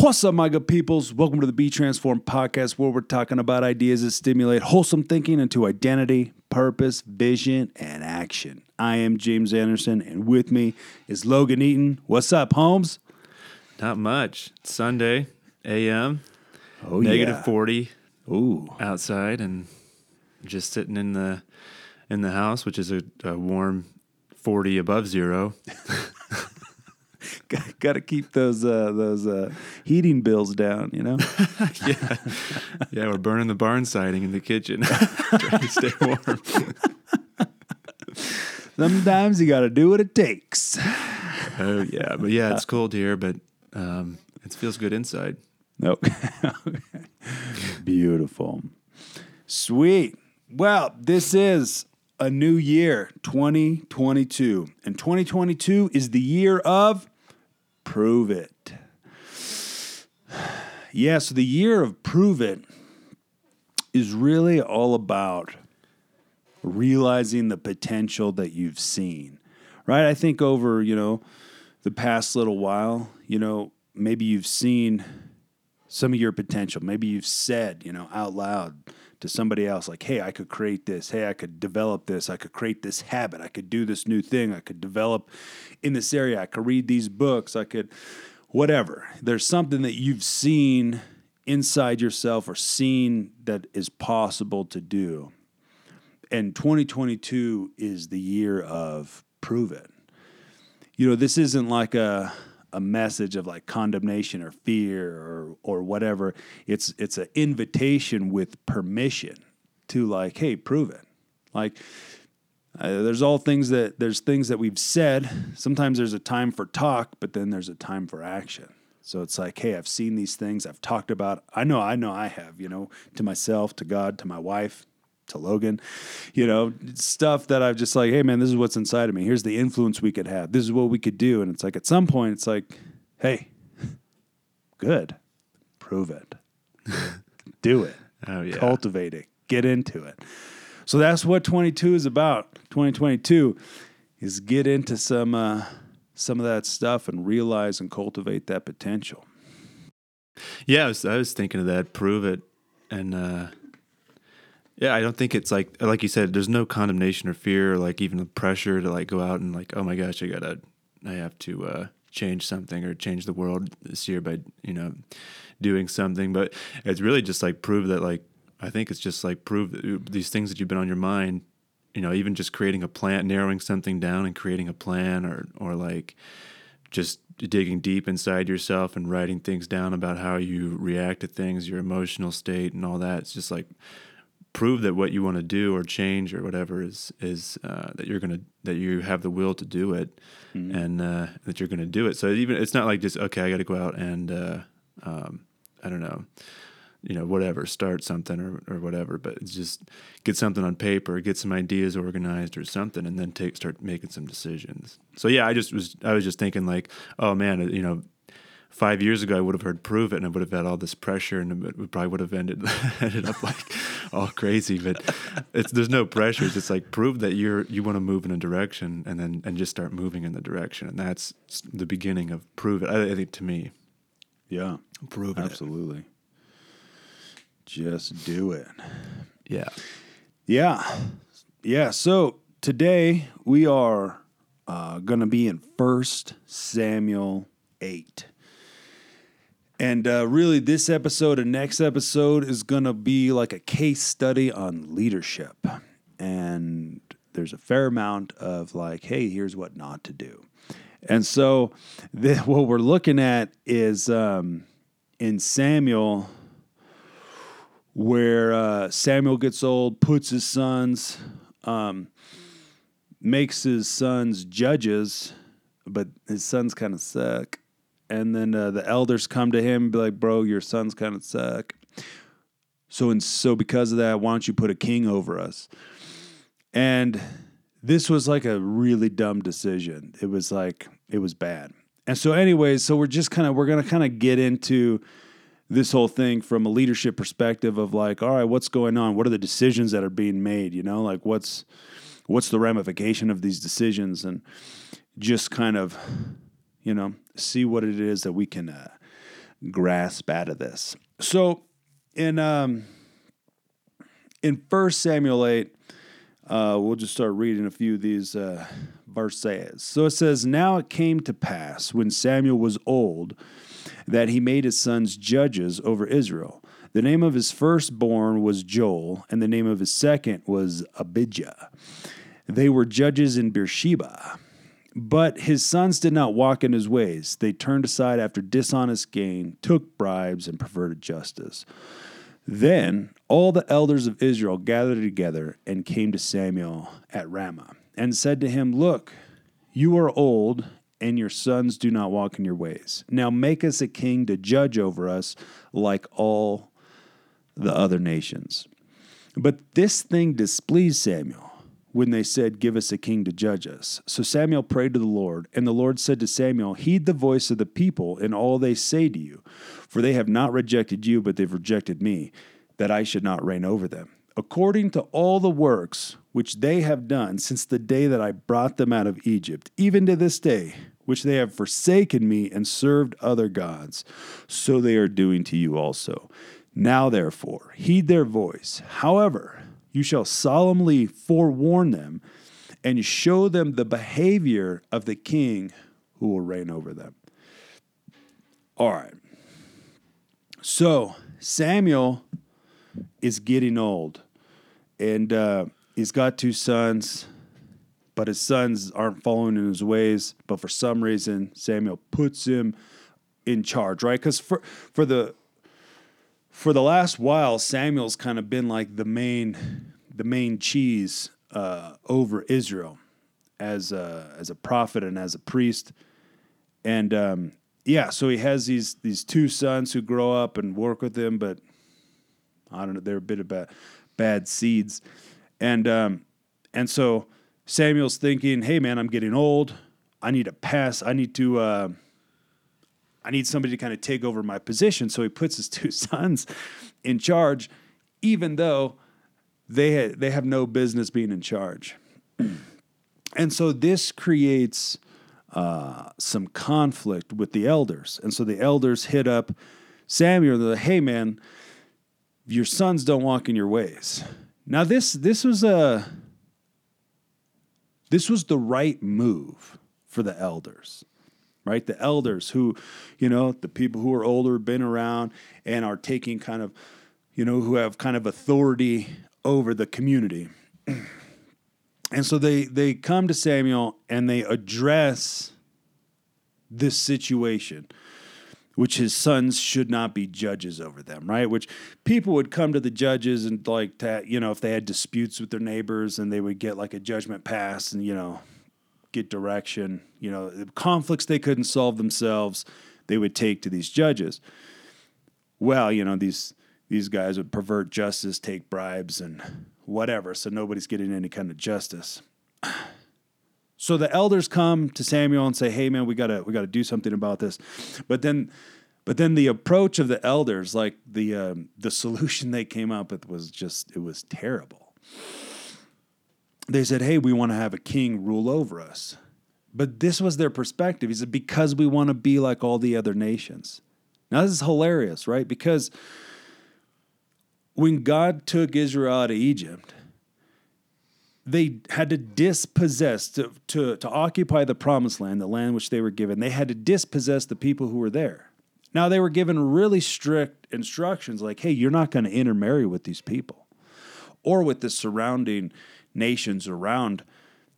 What's up, my good peoples? Welcome to the Be Transformed podcast, where we're talking about ideas that stimulate wholesome thinking into identity, purpose, vision, and action. I am James Anderson, and with me is Logan Eaton. What's up, Holmes? Not much. It's Sunday, AM, Oh yeah. negative 40 Ooh, outside, and just sitting in the in the house, which is a, a warm 40 above zero. got to keep those uh, those uh, heating bills down. You know. yeah, yeah. We're burning the barn siding in the kitchen, trying to stay warm. Sometimes you got to do what it takes. Oh yeah, but yeah, it's cold here, but um, it feels good inside. Nope. Beautiful. Sweet. Well, this is a new year, 2022. And 2022 is the year of prove it. Yeah, so the year of prove it is really all about realizing the potential that you've seen. Right? I think over, you know, the past little while, you know, maybe you've seen some of your potential. Maybe you've said, you know, out loud to somebody else, like, hey, I could create this. Hey, I could develop this. I could create this habit. I could do this new thing. I could develop in this area. I could read these books. I could, whatever. There's something that you've seen inside yourself or seen that is possible to do. And 2022 is the year of prove it. You know, this isn't like a, a message of like condemnation or fear or or whatever. It's it's an invitation with permission to like, hey, prove it. Like uh, there's all things that there's things that we've said. Sometimes there's a time for talk, but then there's a time for action. So it's like, hey, I've seen these things. I've talked about. I know, I know, I have. You know, to myself, to God, to my wife, to Logan, you know, stuff that I've just like, hey man, this is what's inside of me. Here's the influence we could have. This is what we could do. And it's like at some point, it's like, hey, good, prove it, do it, Oh yeah, cultivate it, get into it. So that's what 22 is about. 2022 is get into some uh, some of that stuff and realize and cultivate that potential. yeah. I was, I was thinking of that. Prove it, and uh, yeah, I don't think it's like like you said. There's no condemnation or fear, or like even the pressure to like go out and like, oh my gosh, I gotta, I have to uh, change something or change the world this year by you know doing something. But it's really just like prove that like I think it's just like prove these things that you've been on your mind. You know, even just creating a plan, narrowing something down, and creating a plan, or or like just digging deep inside yourself and writing things down about how you react to things, your emotional state, and all that. It's just like prove that what you want to do or change or whatever is is uh, that you're gonna that you have the will to do it, and uh, that you're gonna do it. So even it's not like just okay, I got to go out and uh, um, I don't know, you know, whatever, start something or, or whatever. But it's just get something on paper, get some ideas organized or something, and then take start making some decisions. So yeah, I just was I was just thinking like, oh man, you know. Five years ago, I would have heard "prove it," and I would have had all this pressure, and it probably would have ended ended up like all crazy. But it's there's no pressure. It's just like prove that you're you want to move in a direction, and then and just start moving in the direction, and that's the beginning of prove it. I, I think to me, Yeah, prove it. absolutely. Just do it. Yeah. Yeah. Yeah. So today we are uh, going to be in First Samuel 8. And uh, really, this episode and next episode is going to be like a case study on leadership. And there's a fair amount of like, hey, here's what not to do. And so, what we're looking at is um, in Samuel where uh, Samuel gets old, puts his sons, um, makes his sons judges, but his sons kind of suck. And then uh, the elders come to him and be like, "Bro, your sons kind of suck." So and so because of that, why don't you put a king over us? And this was like a really dumb decision. It was like it was bad. And so, anyways, so we're just kind of we're gonna kind of get into this whole thing from a leadership perspective of like, all right, what's going on? What are the decisions that are being made? You know, like what's what's the ramification of these decisions, and just kind of, you know, see what it is that we can uh, grasp out of this. So in um, in First Samuel eight, uh, we'll just start reading a few of these uh, verses. So it says, "Now it came to pass when Samuel was old that he made his sons judges over Israel." The name of his firstborn was Joel, and the name of his second was Abijah. They were judges in Beersheba. But his sons did not walk in his ways. They turned aside after dishonest gain, took bribes, and perverted justice. Then all the elders of Israel gathered together and came to Samuel at Ramah and said to him, Look, you are old, and your sons do not walk in your ways. Now make us a king to judge over us like all the other nations. But this thing displeased Samuel when they said, Give us a king to judge us. So Samuel prayed to the Lord, and the Lord said to Samuel, Heed the voice of the people in all they say to you, for they have not rejected you, but they've rejected me, that I should not reign over them. According to all the works which they have done since the day that I brought them out of Egypt, even to this day, which they have forsaken me and served other gods, so they are doing to you also. Now, therefore, heed their voice. However, you shall solemnly forewarn them and show them the behavior of the king who will reign over them. All right. So Samuel is getting old, and uh, he's got two sons, but his sons aren't following in his ways. But for some reason, Samuel puts him in charge, right? Because for for the for the last while, Samuel's kind of been like the main, the main cheese uh, over Israel as a, as a prophet and as a priest, and um, yeah, so he has these these two sons who grow up and work with him, but I don't know, they're a bit of bad, bad seeds, and um, and so Samuel's thinking, hey man, I'm getting old, I need to pass, I need to. Uh, I need somebody to kind of take over my position. So he puts his two sons in charge, even though they ha- they have no business being in charge. and so this creates uh, some conflict with the elders. And so the elders hit up Samuel. They're like, "Hey, man, your sons don't walk in your ways." Now this this was a this was the right move for the elders right? The elders who, you know, the people who are older, been around, and are taking kind of, you know, who have kind of authority over the community. and so they they come to Samuel and they address this situation which his sons should not be judges over them, right? Which people would come to the judges and like to, you know, if they had disputes with their neighbors and they would get like a judgment pass and, you know, get direction. You know, the conflicts they couldn't solve themselves, they would take to these judges. Well, you know, these these guys would pervert justice, take bribes, and whatever. So nobody's getting any kind of justice. So the elders come to Samuel and say, "Hey, man, we gotta we gotta do something about this." But then, but then the approach of the elders, like the um, the solution they came up with, was just it was terrible they said, Hey, we want to have a king rule over us. But this was their perspective. He said, Because we want to be like all the other nations. Now, this is hilarious, right? Because when God took Israel out of Egypt, they had to dispossess, to, to, to occupy the promised land, the land which they were given. They had to dispossess the people who were there. Now, they were given really strict instructions like, hey, you're not going to intermarry with these people or with the surrounding nations around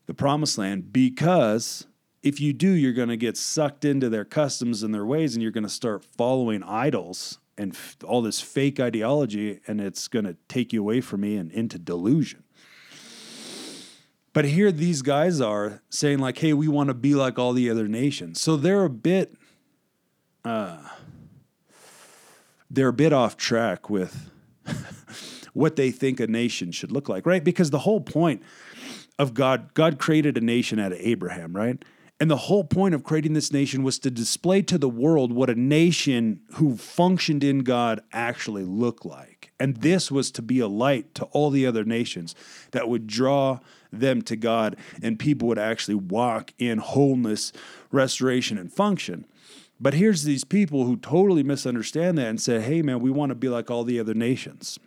the promised land because if you do, you're going to get sucked into their customs and their ways, and you're going to start following idols and f- all this fake ideology, and it's going to take you away from me and into delusion. But here these guys are saying, like, hey, we want to be like all the other nations. So they're a bit uh, they're a bit off track with what they think a nation should look like, right? Because the whole point of God, God created a nation out of Abraham, right? And the whole point of creating this nation was to display to the world what a nation who functioned in God actually looked like. And this was to be a light to all the other nations that would draw them to God, and people would actually walk in wholeness, restoration, and function. But here's these people who totally misunderstand that and say, hey, man, we want to be like all the other nations.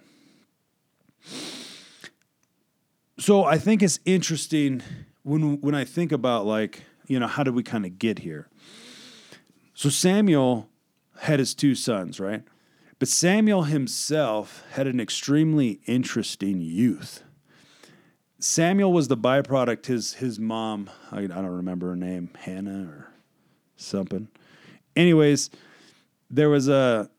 So I think it's interesting when when I think about like, you know, how did we kind of get here? So Samuel had his two sons, right? But Samuel himself had an extremely interesting youth. Samuel was the byproduct. His his mom, I, I don't remember her name, Hannah or something. Anyways, there was a,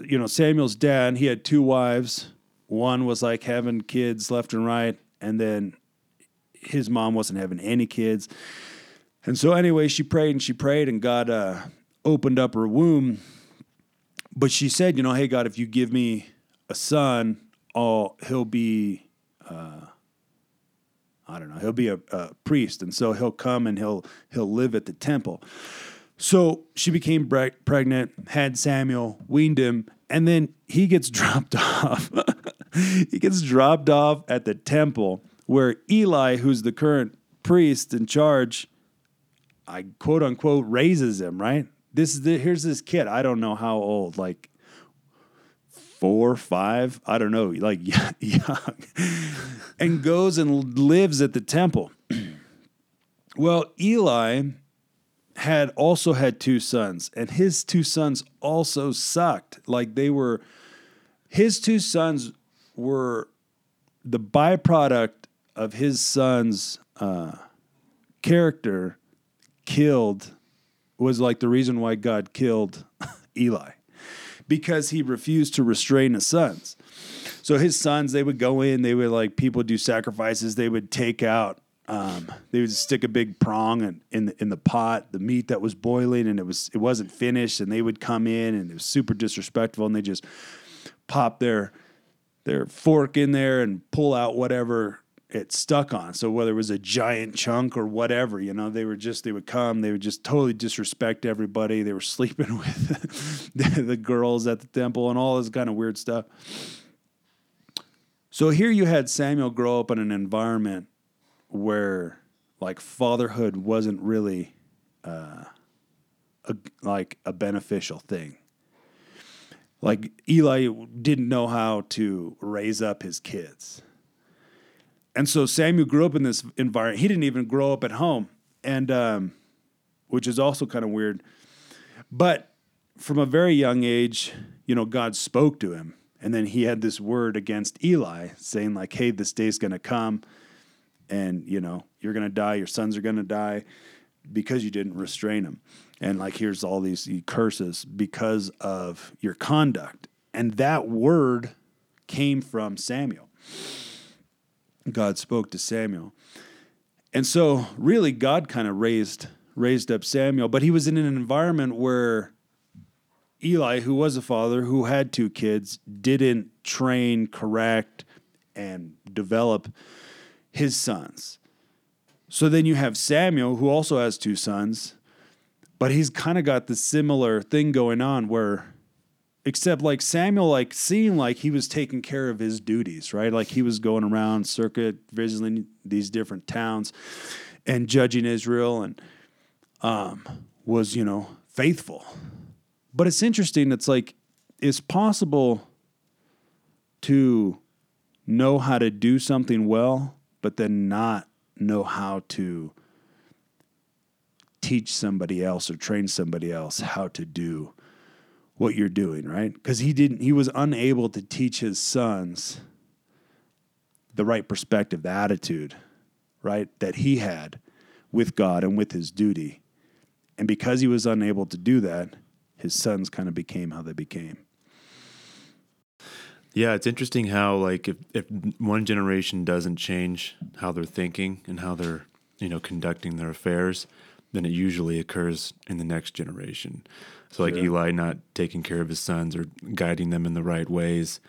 you know, Samuel's dad. He had two wives. One was like having kids left and right, and then his mom wasn't having any kids. And so, anyway, she prayed and she prayed, and God uh, opened up her womb. But she said, you know, hey God, if you give me a son, all he'll be, uh, I don't know, he'll be a, a priest, and so he'll come and he'll he'll live at the temple. So she became pregnant, had Samuel, weaned him, and then he gets dropped off. he gets dropped off at the temple where Eli, who's the current priest in charge, I quote unquote raises him, right? This is the, here's this kid. I don't know how old, like four, five, I don't know, like young, and goes and lives at the temple. well, Eli had also had two sons, and his two sons also sucked. Like they were, his two sons were the byproduct of his son's uh, character killed was like the reason why God killed Eli because he refused to restrain his sons. So his sons, they would go in, they would like people do sacrifices, they would take out um, they would stick a big prong in, in the, in the pot, the meat that was boiling, and it was it wasn't finished. And they would come in, and it was super disrespectful, and they just pop their their fork in there and pull out whatever it stuck on. So whether it was a giant chunk or whatever, you know, they were just they would come, they would just totally disrespect everybody. They were sleeping with the, the girls at the temple and all this kind of weird stuff. So here you had Samuel grow up in an environment where like fatherhood wasn't really uh, a, like a beneficial thing. Like Eli didn't know how to raise up his kids and so Samuel grew up in this environment. He didn't even grow up at home, and um, which is also kind of weird. But from a very young age, you know, God spoke to him, and then he had this word against Eli, saying like, "Hey, this day's going to come, and you know, you're going to die. Your sons are going to die because you didn't restrain them." And like, here's all these curses because of your conduct, and that word came from Samuel. God spoke to Samuel. And so really God kind of raised raised up Samuel, but he was in an environment where Eli, who was a father who had two kids, didn't train, correct, and develop his sons. So then you have Samuel, who also has two sons, but he's kind of got the similar thing going on where except like Samuel like seemed like he was taking care of his duties, right? Like he was going around circuit visiting these different towns and judging Israel and um, was, you know, faithful. But it's interesting, it's like it's possible to know how to do something well, but then not know how to teach somebody else or train somebody else how to do what you're doing, right? Because he didn't, he was unable to teach his sons the right perspective, the attitude, right, that he had with God and with his duty. And because he was unable to do that, his sons kind of became how they became. Yeah, it's interesting how like if, if one generation doesn't change how they're thinking and how they're, you know, conducting their affairs, then it usually occurs in the next generation. So like Eli not taking care of his sons or guiding them in the right ways.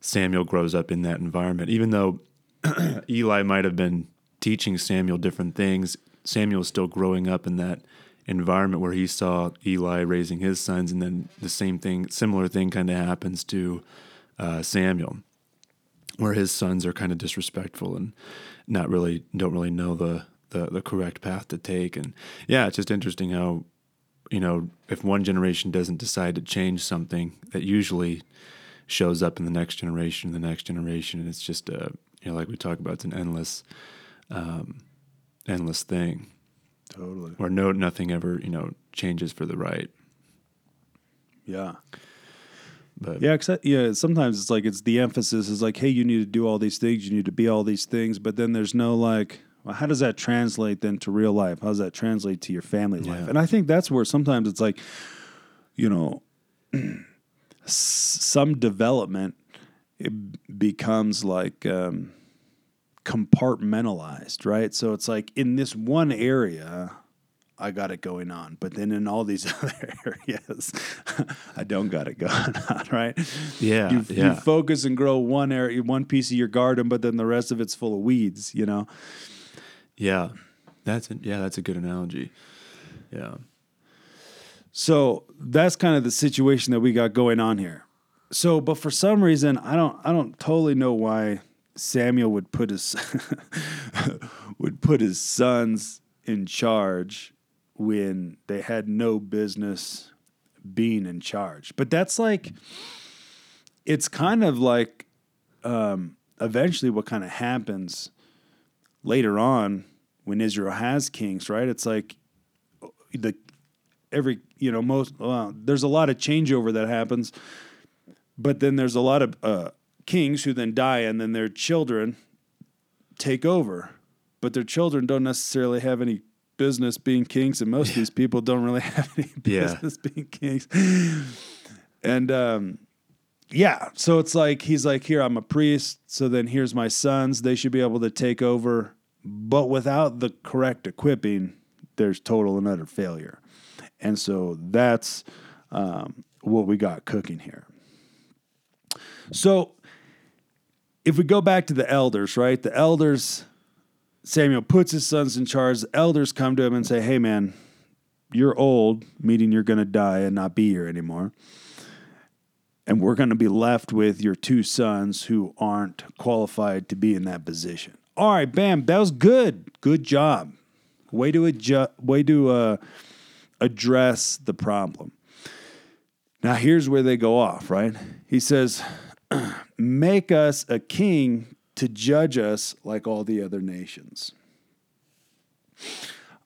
Samuel grows up in that environment. Even though Eli might have been teaching Samuel different things, Samuel's still growing up in that environment where he saw Eli raising his sons, and then the same thing, similar thing, kind of happens to uh, Samuel, where his sons are kind of disrespectful and not really don't really know the, the the correct path to take. And yeah, it's just interesting how you know, if one generation doesn't decide to change something, that usually shows up in the next generation, the next generation, and it's just a you know, like we talk about, it's an endless, um, endless thing. Totally. Or no nothing ever you know changes for the right. Yeah. But Yeah, cause I- yeah. Sometimes it's like it's the emphasis is like, hey, you need to do all these things, you need to be all these things, but then there's no like, well, how does that translate then to real life? How does that translate to your family life? And I think that's where sometimes it's like, you know, some development it becomes like um, compartmentalized, right? So it's like in this one area, I got it going on, but then in all these other areas, I don't got it going on, right? yeah, You, yeah, you focus and grow one area, one piece of your garden, but then the rest of it's full of weeds, you know? Yeah. That's a, yeah, that's a good analogy. Yeah, So that's kind of the situation that we got going on here. So, but for some reason, I don't, I don't totally know why Samuel would put his would put his sons in charge when they had no business being in charge. But that's like, it's kind of like, um, eventually, what kind of happens later on when Israel has kings, right? It's like the every you know most well, there's a lot of changeover that happens but then there's a lot of uh, kings who then die and then their children take over but their children don't necessarily have any business being kings and most of these people don't really have any Yeah. business being kings and um yeah so it's like he's like here i'm a priest so then here's my sons they should be able to take over but without the correct equipping there's total and utter failure and so that's um, what we got cooking here. So if we go back to the elders, right? The elders, Samuel puts his sons in charge. The elders come to him and say, Hey, man, you're old, meaning you're going to die and not be here anymore. And we're going to be left with your two sons who aren't qualified to be in that position. All right, bam, that was good. Good job. Way to adjust, way to uh, address the problem. Now, here's where they go off, right? He says, Make us a king to judge us like all the other nations.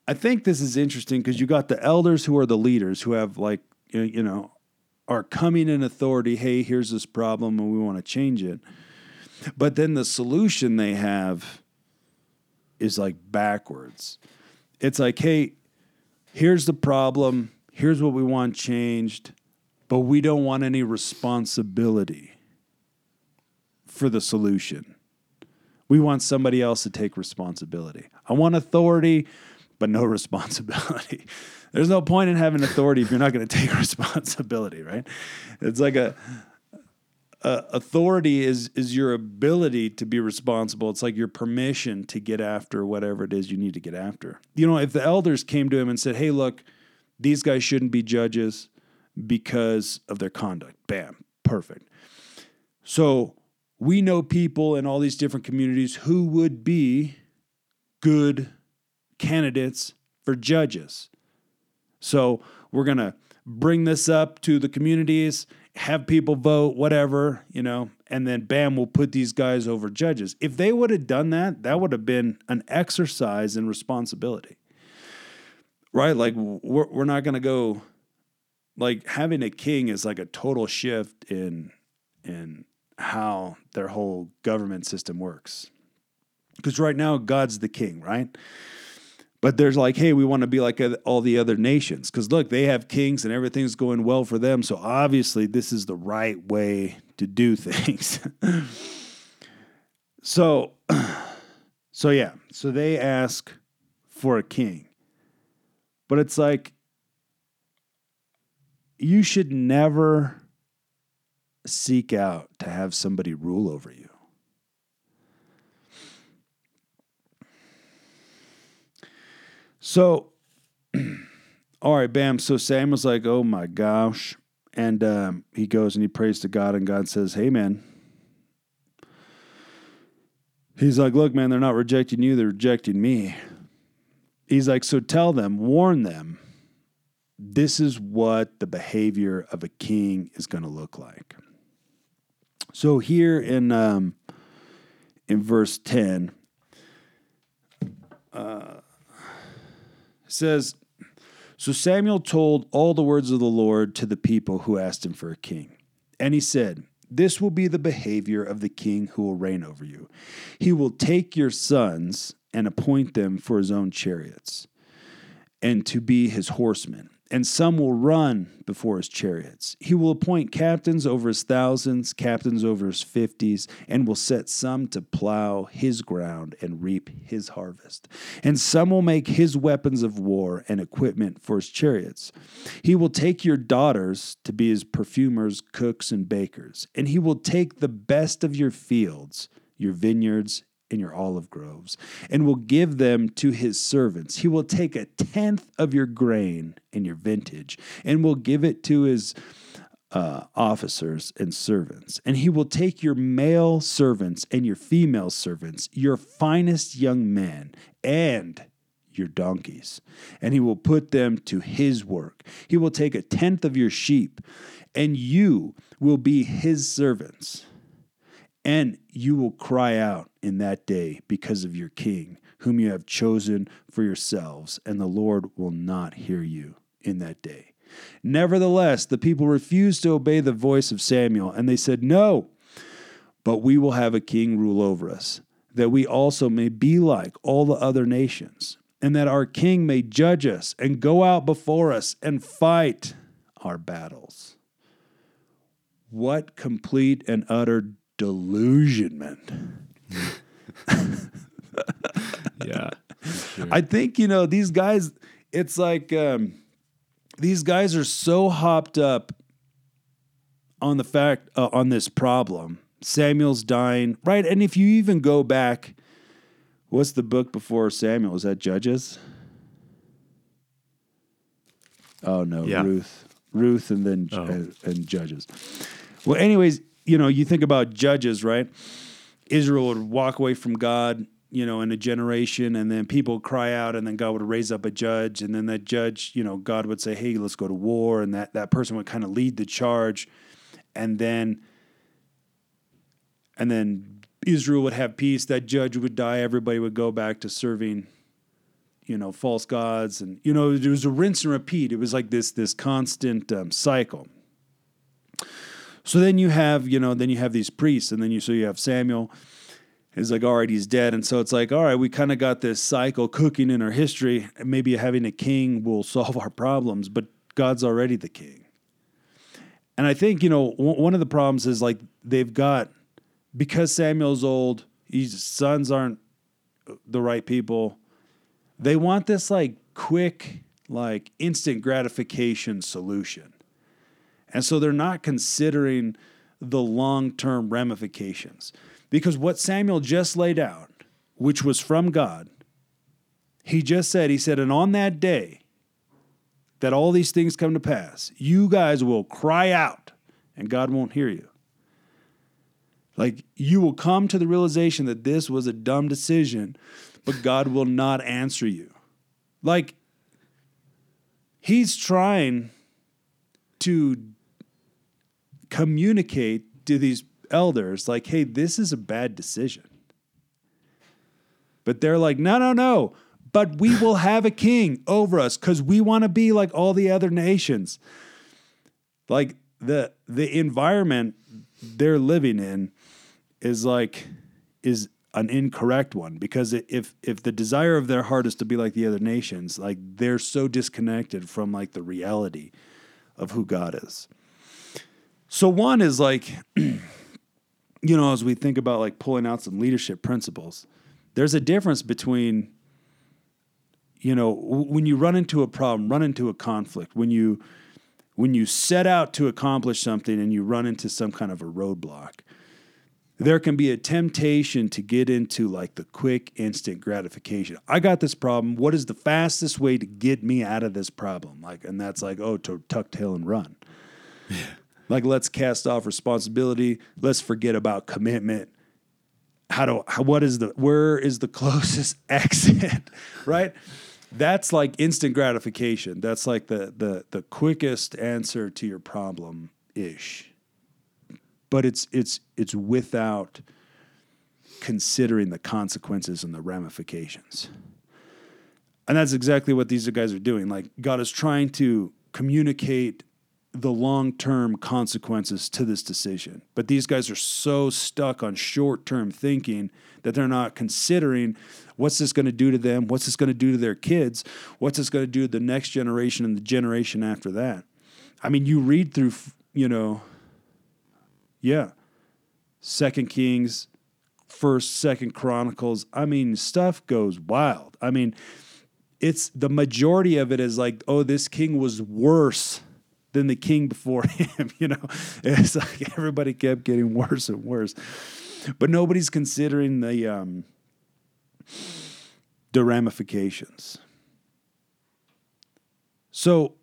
I think this is interesting because you got the elders who are the leaders who have, like, you you know, are coming in authority. Hey, here's this problem and we want to change it. But then the solution they have is like backwards. It's like, hey, here's the problem, here's what we want changed, but we don't want any responsibility for the solution. We want somebody else to take responsibility. I want authority, but no responsibility. There's no point in having authority if you're not going to take responsibility, right? It's like a, a authority is is your ability to be responsible. It's like your permission to get after whatever it is you need to get after. You know, if the elders came to him and said, "Hey, look, these guys shouldn't be judges because of their conduct." Bam, perfect. So, we know people in all these different communities who would be good candidates for judges. So we're going to bring this up to the communities, have people vote, whatever, you know, and then bam, we'll put these guys over judges. If they would have done that, that would have been an exercise in responsibility. Right? Like we're, we're not going to go like having a king is like a total shift in in how their whole government system works. Because right now God's the king, right? But there's like, hey, we want to be like all the other nations. Because look, they have kings and everything's going well for them. So obviously, this is the right way to do things. so, so yeah. So they ask for a king. But it's like, you should never seek out to have somebody rule over you. So, all right, bam. So Samuel's like, oh my gosh. And um, he goes and he prays to God, and God says, hey, man. He's like, look, man, they're not rejecting you, they're rejecting me. He's like, so tell them, warn them this is what the behavior of a king is going to look like. So here in um, in verse ten, uh, says, "So Samuel told all the words of the Lord to the people who asked him for a king, and he said." This will be the behavior of the king who will reign over you. He will take your sons and appoint them for his own chariots and to be his horsemen and some will run before his chariots. He will appoint captains over his thousands, captains over his fifties, and will set some to plow his ground and reap his harvest. And some will make his weapons of war and equipment for his chariots. He will take your daughters to be his perfumers, cooks, and bakers, and he will take the best of your fields, your vineyards, in your olive groves, and will give them to his servants. He will take a tenth of your grain in your vintage, and will give it to his uh, officers and servants. And he will take your male servants and your female servants, your finest young men, and your donkeys, and he will put them to his work. He will take a tenth of your sheep, and you will be his servants. And you will cry out in that day because of your king, whom you have chosen for yourselves, and the Lord will not hear you in that day. Nevertheless, the people refused to obey the voice of Samuel, and they said, No, but we will have a king rule over us, that we also may be like all the other nations, and that our king may judge us and go out before us and fight our battles. What complete and utter delusionment. Yeah. Sure. I think, you know, these guys, it's like um, these guys are so hopped up on the fact, uh, on this problem. Samuel's dying, right? And if you even go back, what's the book before Samuel? Is that Judges? Oh, no, yeah. Ruth. Ruth and then oh. and, and Judges. Well, anyways, you know, you think about Judges, right? Israel would walk away from God, you know, in a generation, and then people would cry out, and then God would raise up a judge, and then that judge, you know, God would say, "Hey, let's go to war," and that that person would kind of lead the charge, and then, and then Israel would have peace. That judge would die. Everybody would go back to serving, you know, false gods, and you know, it was a rinse and repeat. It was like this this constant um, cycle. So then you have, you know, then you have these priests, and then you so you have Samuel is like, all right, he's dead. And so it's like, all right, we kind of got this cycle cooking in our history. Maybe having a king will solve our problems, but God's already the king. And I think, you know, w- one of the problems is like they've got, because Samuel's old, his sons aren't the right people, they want this like quick, like instant gratification solution. And so they're not considering the long term ramifications. Because what Samuel just laid out, which was from God, he just said, He said, and on that day that all these things come to pass, you guys will cry out and God won't hear you. Like you will come to the realization that this was a dumb decision, but God will not answer you. Like he's trying to communicate to these elders, like, hey, this is a bad decision. But they're like, no, no, no. But we will have a king over us because we want to be like all the other nations. Like the the environment they're living in is like is an incorrect one because if if the desire of their heart is to be like the other nations, like they're so disconnected from like the reality of who God is. So one is like, you know, as we think about like pulling out some leadership principles, there's a difference between, you know, when you run into a problem, run into a conflict, when you when you set out to accomplish something and you run into some kind of a roadblock, there can be a temptation to get into like the quick instant gratification. I got this problem. What is the fastest way to get me out of this problem? Like, and that's like, oh, to tuck tail and run. Yeah. Like, let's cast off responsibility. Let's forget about commitment. How do, how, what is the, where is the closest exit, right? that's like instant gratification. That's like the the the quickest answer to your problem ish. But it's it's it's without considering the consequences and the ramifications. And that's exactly what these guys are doing. Like God is trying to communicate the long term consequences to this decision. But these guys are so stuck on short term thinking that they're not considering what's this going to do to them? What's this going to do to their kids? What's this going to do to the next generation and the generation after that? I mean, you read through, you know, yeah, Second Kings, First, Second Chronicles. I mean, stuff goes wild. I mean, it's the majority of it is like, oh, this king was worse than the king before him. You know, it's like everybody kept getting worse and worse, but nobody's considering the um, the ramifications. So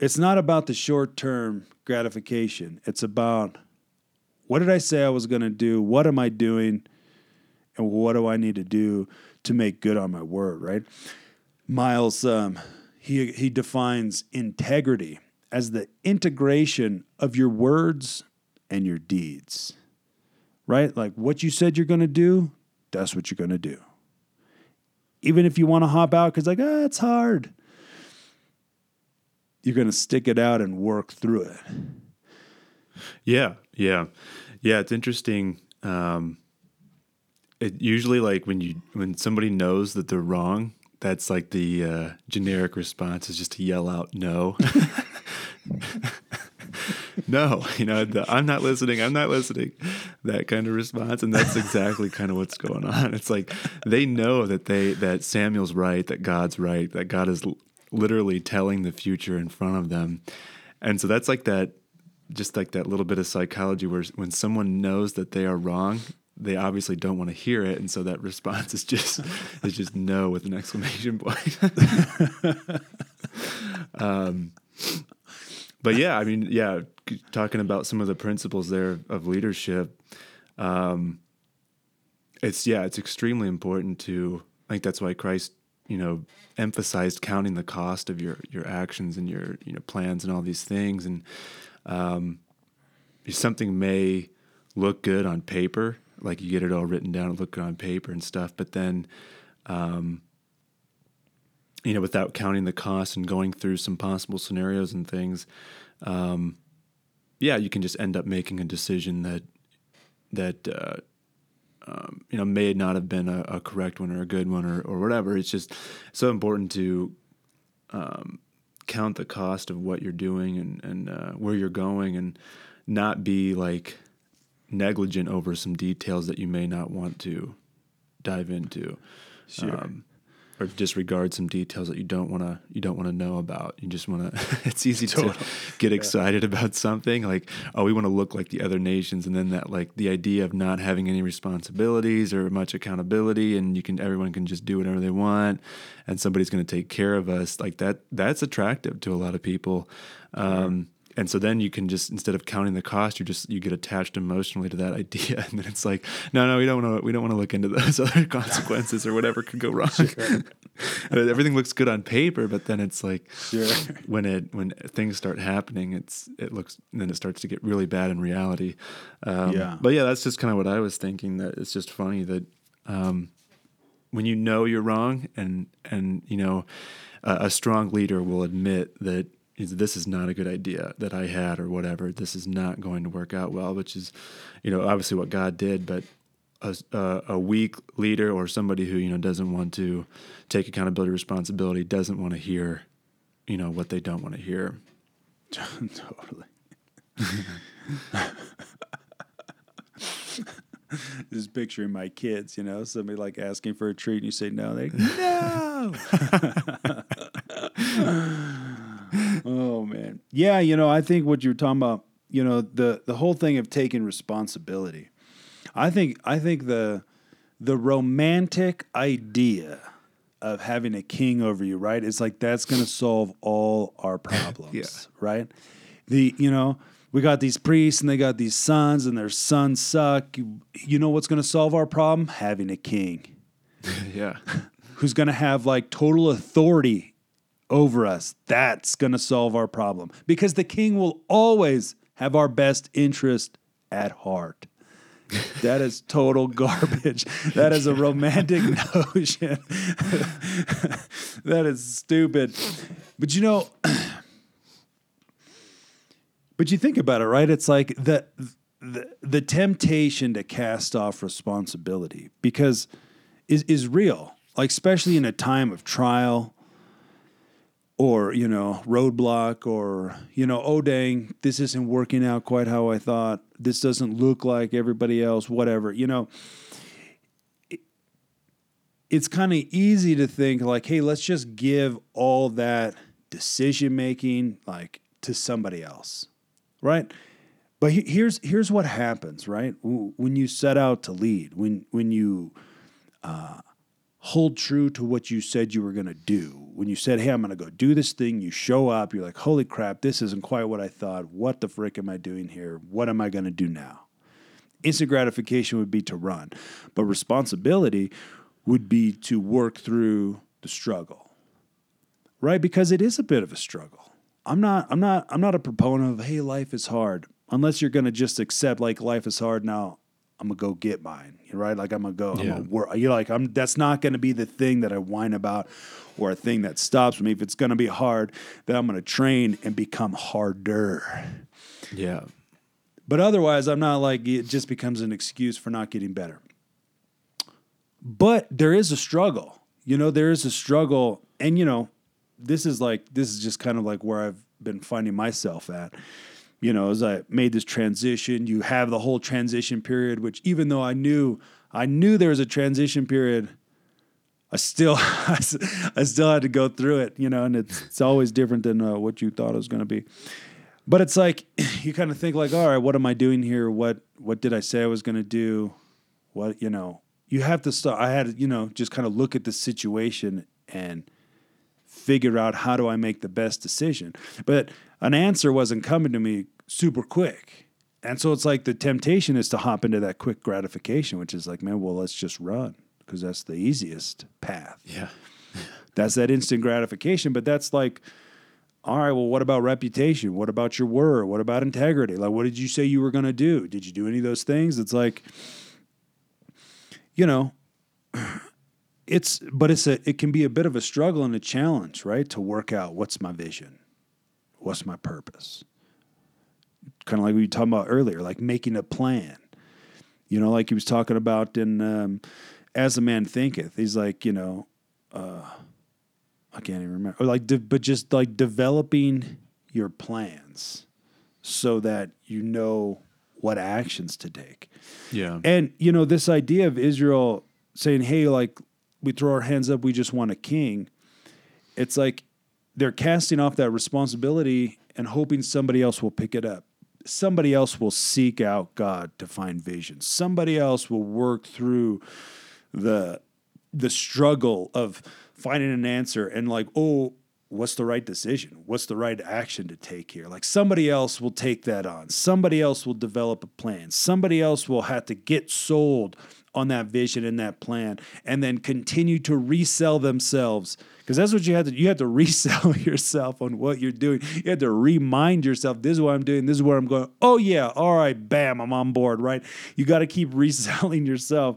it's not about the short term gratification. It's about what did I say I was going to do? What am I doing? And what do I need to do to make good on my word, right? Miles, um, he, he defines integrity as the integration of your words and your deeds, right? Like what you said you're going to do, that's what you're going to do. Even if you want to hop out because, like, ah, it's hard, you're going to stick it out and work through it. Yeah, yeah, yeah. It's interesting. Um, it usually like when you when somebody knows that they're wrong, that's like the uh, generic response is just to yell out no. no, you know, the, I'm not listening. I'm not listening. That kind of response, and that's exactly kind of what's going on. It's like they know that they that Samuel's right, that God's right, that God is l- literally telling the future in front of them, and so that's like that, just like that little bit of psychology where when someone knows that they are wrong, they obviously don't want to hear it, and so that response is just is just no with an exclamation point. um, but yeah, I mean, yeah, talking about some of the principles there of leadership, um, it's yeah, it's extremely important to. I think that's why Christ, you know, emphasized counting the cost of your your actions and your you know plans and all these things, and um, something may look good on paper, like you get it all written down and look good on paper and stuff, but then. Um, you know, without counting the costs and going through some possible scenarios and things, um, yeah, you can just end up making a decision that that uh, um, you know may not have been a, a, correct one or a good one or or whatever. It's just so important to um, count the cost of what you're doing and and uh, where you're going, and not be like negligent over some details that you may not want to dive into. Sure. Um, or disregard some details that you don't want to you don't want to know about. You just want to. it's easy totally. to get excited yeah. about something like oh we want to look like the other nations, and then that like the idea of not having any responsibilities or much accountability, and you can everyone can just do whatever they want, and somebody's going to take care of us like that. That's attractive to a lot of people. Um, and so then you can just instead of counting the cost you just you get attached emotionally to that idea and then it's like no no we don't want to we don't want to look into those other consequences or whatever could go wrong sure. everything looks good on paper but then it's like sure. when it when things start happening it's it looks then it starts to get really bad in reality um, yeah but yeah that's just kind of what i was thinking that it's just funny that um, when you know you're wrong and and you know a strong leader will admit that this is not a good idea that I had or whatever. This is not going to work out well, which is, you know, obviously what God did, but a, a, a weak leader or somebody who, you know, doesn't want to take accountability, responsibility, doesn't want to hear, you know, what they don't want to hear. totally. Just picturing my kids, you know, somebody like asking for a treat and you say no, they no. oh man, yeah. You know, I think what you're talking about, you know, the the whole thing of taking responsibility. I think I think the the romantic idea of having a king over you, right? It's like that's going to solve all our problems, yeah. right? The you know we got these priests and they got these sons and their sons suck. You, you know what's going to solve our problem? Having a king. yeah. who's going to have like total authority over us. That's going to solve our problem because the king will always have our best interest at heart. That is total garbage. That is a romantic notion. that is stupid. But you know, but you think about it, right? It's like the, the the temptation to cast off responsibility because is is real. Like especially in a time of trial or, you know, roadblock or, you know, oh dang, this isn't working out quite how I thought. This doesn't look like everybody else, whatever. You know, it's kind of easy to think like, hey, let's just give all that decision making like to somebody else, right? But here's here's what happens, right? When you set out to lead, when when you uh, hold true to what you said you were going to do, when you said, "Hey, I'm going to go do this thing," you show up. You're like, "Holy crap, this isn't quite what I thought. What the frick am I doing here? What am I going to do now?" Instant gratification would be to run, but responsibility would be to work through the struggle, right? Because it is a bit of a struggle. I'm not. I'm not. I'm not a proponent of, "Hey, life is hard." Unless you're going to just accept like life is hard now. I'm gonna go get mine, right? Like I'm gonna go, I'm gonna work. You're like, I'm. That's not gonna be the thing that I whine about, or a thing that stops me. If it's gonna be hard, then I'm gonna train and become harder. Yeah. But otherwise, I'm not like it just becomes an excuse for not getting better. But there is a struggle. You know, there is a struggle, and you know, this is like this is just kind of like where I've been finding myself at you know, as I made this transition, you have the whole transition period, which even though I knew I knew there was a transition period, I still I still had to go through it, you know, and it's it's always different than uh, what you thought it was going to be. But it's like you kind of think like, all right, what am I doing here? What what did I say I was going to do? What you know, you have to start. I had you know just kind of look at the situation and figure out how do I make the best decision. But an answer wasn't coming to me super quick. And so it's like the temptation is to hop into that quick gratification, which is like, man, well, let's just run because that's the easiest path. Yeah. that's that instant gratification. But that's like, all right, well, what about reputation? What about your word? What about integrity? Like, what did you say you were going to do? Did you do any of those things? It's like, you know, it's, but it's a, it can be a bit of a struggle and a challenge, right? To work out what's my vision? What's my purpose? Kind of like we were talking about earlier, like making a plan. You know, like he was talking about in um, As a Man Thinketh. He's like, you know, uh, I can't even remember. Or like, de- but just like developing your plans so that you know what actions to take. Yeah. And, you know, this idea of Israel saying, hey, like, we throw our hands up, we just want a king. It's like they're casting off that responsibility and hoping somebody else will pick it up. Somebody else will seek out God to find vision. Somebody else will work through the the struggle of finding an answer and like, oh, what's the right decision? What's the right action to take here? Like somebody else will take that on. Somebody else will develop a plan. Somebody else will have to get sold on that vision and that plan and then continue to resell themselves. Because that's what you had to you had to resell yourself on what you're doing. You had to remind yourself this is what i'm doing. This is where i'm going. Oh yeah. All right. Bam. I'm on board right? You got to keep reselling yourself.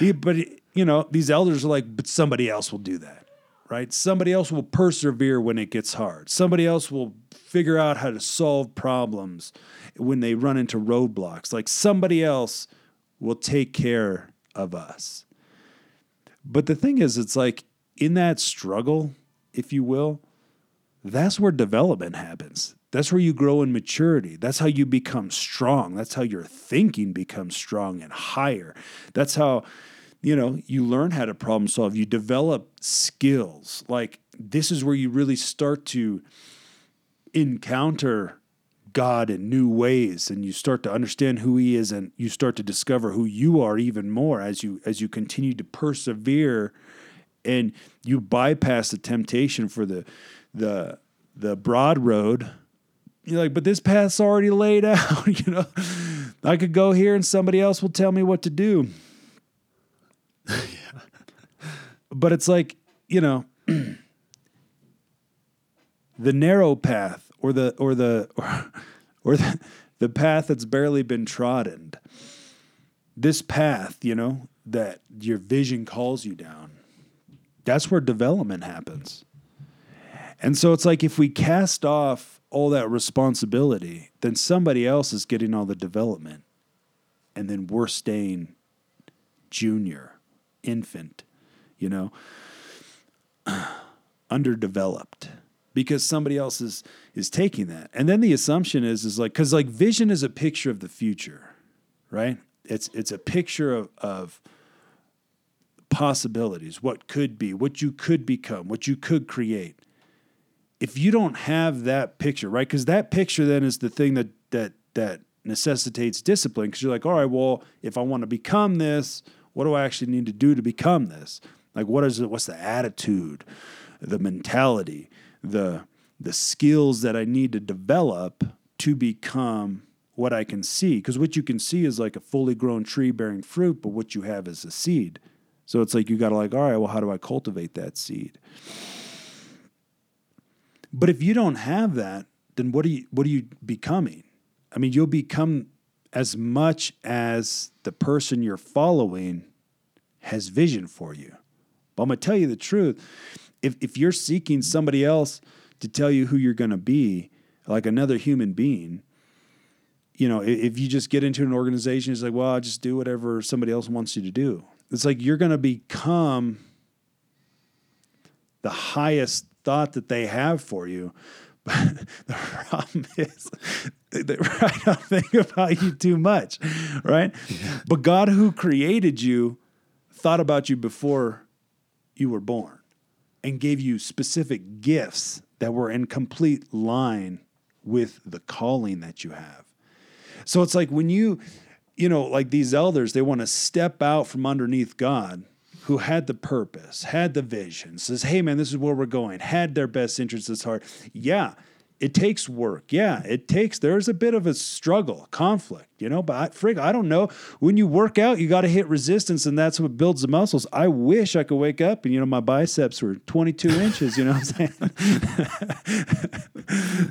Yeah. but you know these elders are like but somebody else will do that right? Somebody else will persevere when it gets hard. Somebody else will figure out how to solve problems when they run into roadblocks. Like somebody else will take care of us. But the thing is, it's like in that struggle, if you will, that's where development happens. That's where you grow in maturity. That's how you become strong. That's how your thinking becomes strong and higher. That's how, you know, you learn how to problem solve. You develop skills. Like this is where you really start to encounter God in new ways and you start to understand who he is and you start to discover who you are even more as you as you continue to persevere and you bypass the temptation for the the the broad road you're like but this path's already laid out you know i could go here and somebody else will tell me what to do yeah. but it's like you know the narrow path or the or the or, or the, the path that's barely been trodden. This path you know that your vision calls you down that's where development happens. And so it's like if we cast off all that responsibility then somebody else is getting all the development. And then we're staying junior infant you know underdeveloped because somebody else is is taking that. And then the assumption is is like cuz like vision is a picture of the future, right? It's it's a picture of of possibilities, what could be, what you could become, what you could create. If you don't have that picture, right? Cuz that picture then is the thing that that that necessitates discipline because you're like, all right, well, if I want to become this, what do I actually need to do to become this? Like what is it? What's the attitude, the mentality, the the skills that I need to develop to become what I can see. Because what you can see is like a fully grown tree bearing fruit, but what you have is a seed. So it's like you got to like, all right, well, how do I cultivate that seed? But if you don't have that, then what are you what are you becoming? I mean, you'll become as much as the person you're following has vision for you. But I'm gonna tell you the truth. If if you're seeking somebody else to tell you who you're gonna be, like another human being, you know, if you just get into an organization, it's like, well, I just do whatever somebody else wants you to do. It's like you're gonna become the highest thought that they have for you. But the problem is they I don't think about you too much, right? Yeah. But God who created you thought about you before you were born and gave you specific gifts that were in complete line with the calling that you have. So it's like when you, you know, like these elders, they want to step out from underneath God who had the purpose, had the vision, says, hey man, this is where we're going, had their best interests at heart. Yeah, it takes work. Yeah, it takes, there's a bit of a struggle, conflict, you know, but I, frig, I don't know. When you work out, you got to hit resistance and that's what builds the muscles. I wish I could wake up and, you know, my biceps were 22 inches, you know what I'm saying?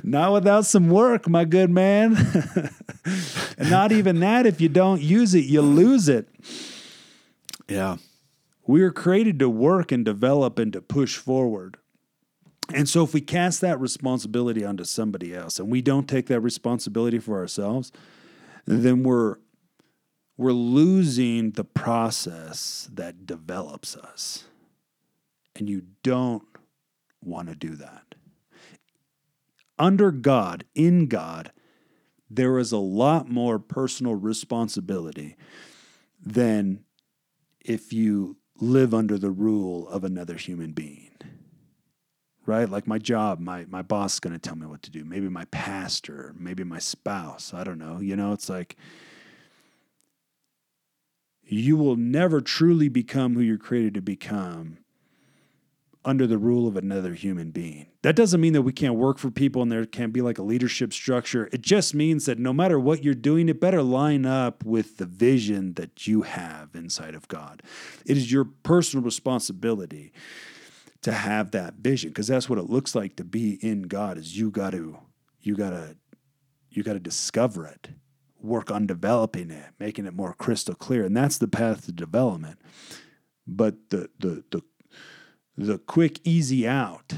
not without some work, my good man. and not even that, if you don't use it, you lose it. Yeah. We were created to work and develop and to push forward. And so if we cast that responsibility onto somebody else and we don't take that responsibility for ourselves, then we're we're losing the process that develops us. And you don't want to do that. Under God, in God, there is a lot more personal responsibility than if you live under the rule of another human being right? Like my job, my my boss is going to tell me what to do. Maybe my pastor, maybe my spouse. I don't know. You know, it's like you will never truly become who you're created to become under the rule of another human being. That doesn't mean that we can't work for people and there can't be like a leadership structure. It just means that no matter what you're doing, it better line up with the vision that you have inside of God. It is your personal responsibility to have that vision because that's what it looks like to be in God is you got to you got to you got to discover it work on developing it making it more crystal clear and that's the path to development. But the the the the quick easy out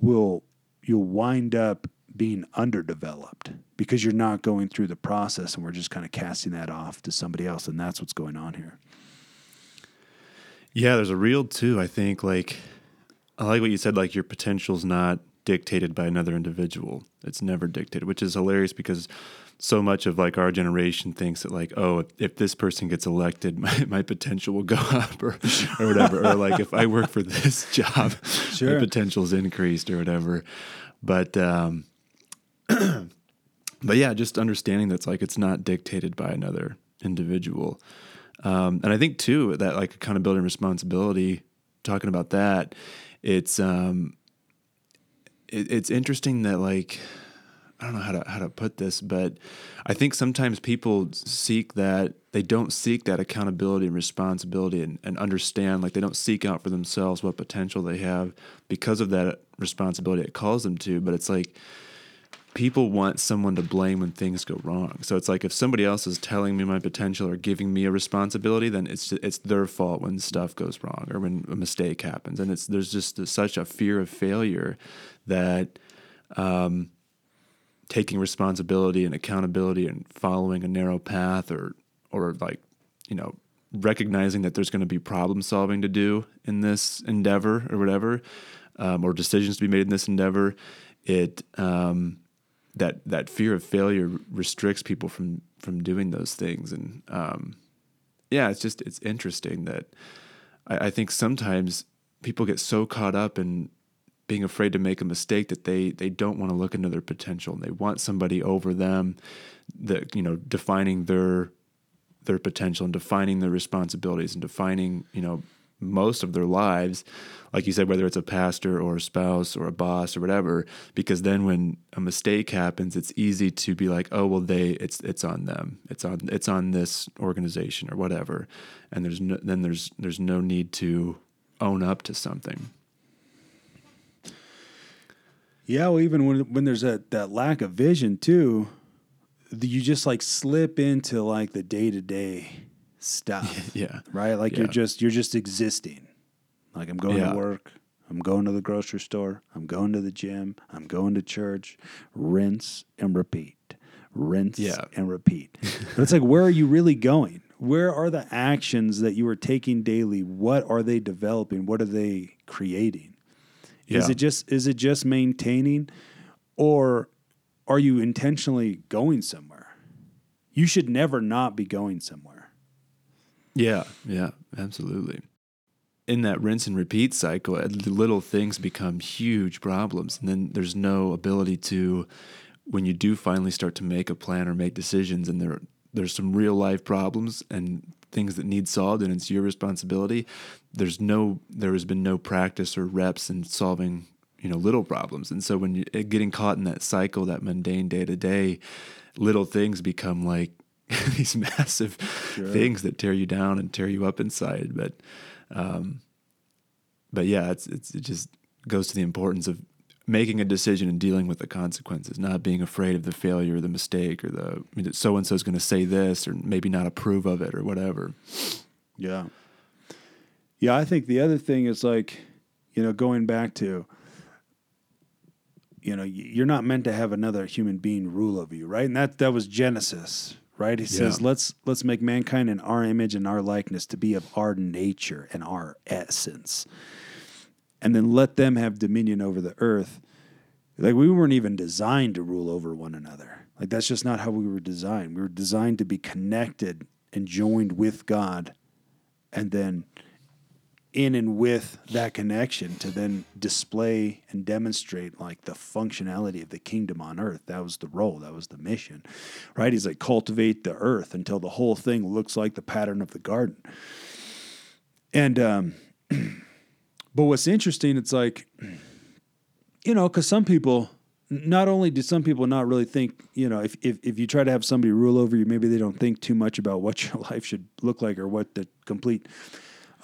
will you'll wind up being underdeveloped because you're not going through the process and we're just kind of casting that off to somebody else and that's what's going on here yeah, there's a real too. I think like I like what you said. Like your potential's not dictated by another individual. It's never dictated, which is hilarious because so much of like our generation thinks that like oh if, if this person gets elected my, my potential will go up or, or whatever or like if i work for this job sure. my potential's increased or whatever but um but yeah just understanding that's like it's not dictated by another individual um, and I think too that like accountability and responsibility, talking about that, it's um, it, it's interesting that like I don't know how to how to put this, but I think sometimes people seek that they don't seek that accountability and responsibility and, and understand like they don't seek out for themselves what potential they have because of that responsibility it calls them to. But it's like people want someone to blame when things go wrong. So it's like if somebody else is telling me my potential or giving me a responsibility, then it's it's their fault when stuff goes wrong or when a mistake happens. And it's there's just such a fear of failure that um, taking responsibility and accountability and following a narrow path or or like you know recognizing that there's going to be problem solving to do in this endeavor or whatever um, or decisions to be made in this endeavor it um, that that fear of failure restricts people from from doing those things. And um, yeah it's just it's interesting that I, I think sometimes people get so caught up in being afraid to make a mistake that they they don't want to look into their potential and they want somebody over them that you know defining their their potential and defining their responsibilities and defining you know most of their lives like you said whether it's a pastor or a spouse or a boss or whatever because then when a mistake happens it's easy to be like oh well they it's it's on them. It's on it's on this organization or whatever. And there's no, then there's there's no need to own up to something. Yeah, well, even when when there's a that lack of vision too, you just like slip into like the day to day stuff. yeah. Right? Like Yeah. you're just you're just existing. Like I'm going Yeah. to work, I'm going to the grocery store, I'm going to the gym, I'm going to church, rinse and repeat. Rinse Yeah. and repeat. but it's like where are you really going? Where are the actions that you are taking daily? What are they developing? What are they creating? Is it just is it just maintaining or are you intentionally going somewhere? You should never not be going somewhere. Yeah, yeah, absolutely. In that rinse and repeat cycle, uh, little things become huge problems. And then there's no ability to, when you do finally start to make a plan or make decisions, and there there's some real life problems and things that need solved, and it's your responsibility. There's no, there has been no practice or reps in solving, you know, little problems. And so when you uh, getting caught in that cycle, that mundane day to day, little things become like these massive things that tear you down and tear you up inside. But, um, but yeah, it's, it's it just goes to the importance of making a decision and dealing with the consequences, not being afraid of the failure or the mistake or the so and so is going to say this or maybe not approve of it or whatever. Yeah. Yeah, I think the other thing is like, you know, going back to, you know, you're not meant to have another human being rule over you, right? And that that was Genesis, right? He says, "Let's let's make mankind in our image and our likeness to be of our nature and our essence." And then let them have dominion over the earth. Like we weren't even designed to rule over one another. Like that's just not how we were designed. We were designed to be connected and joined with God and then in and with that connection to then display and demonstrate like the functionality of the kingdom on earth. That was the role that was the mission right? He's like cultivate the earth until the whole thing looks like the pattern of the garden. And um but what's interesting it's like you know because some people not only do some people not really think you know if, if if you try to have somebody rule over you maybe they don't think too much about what your life should look like or what the complete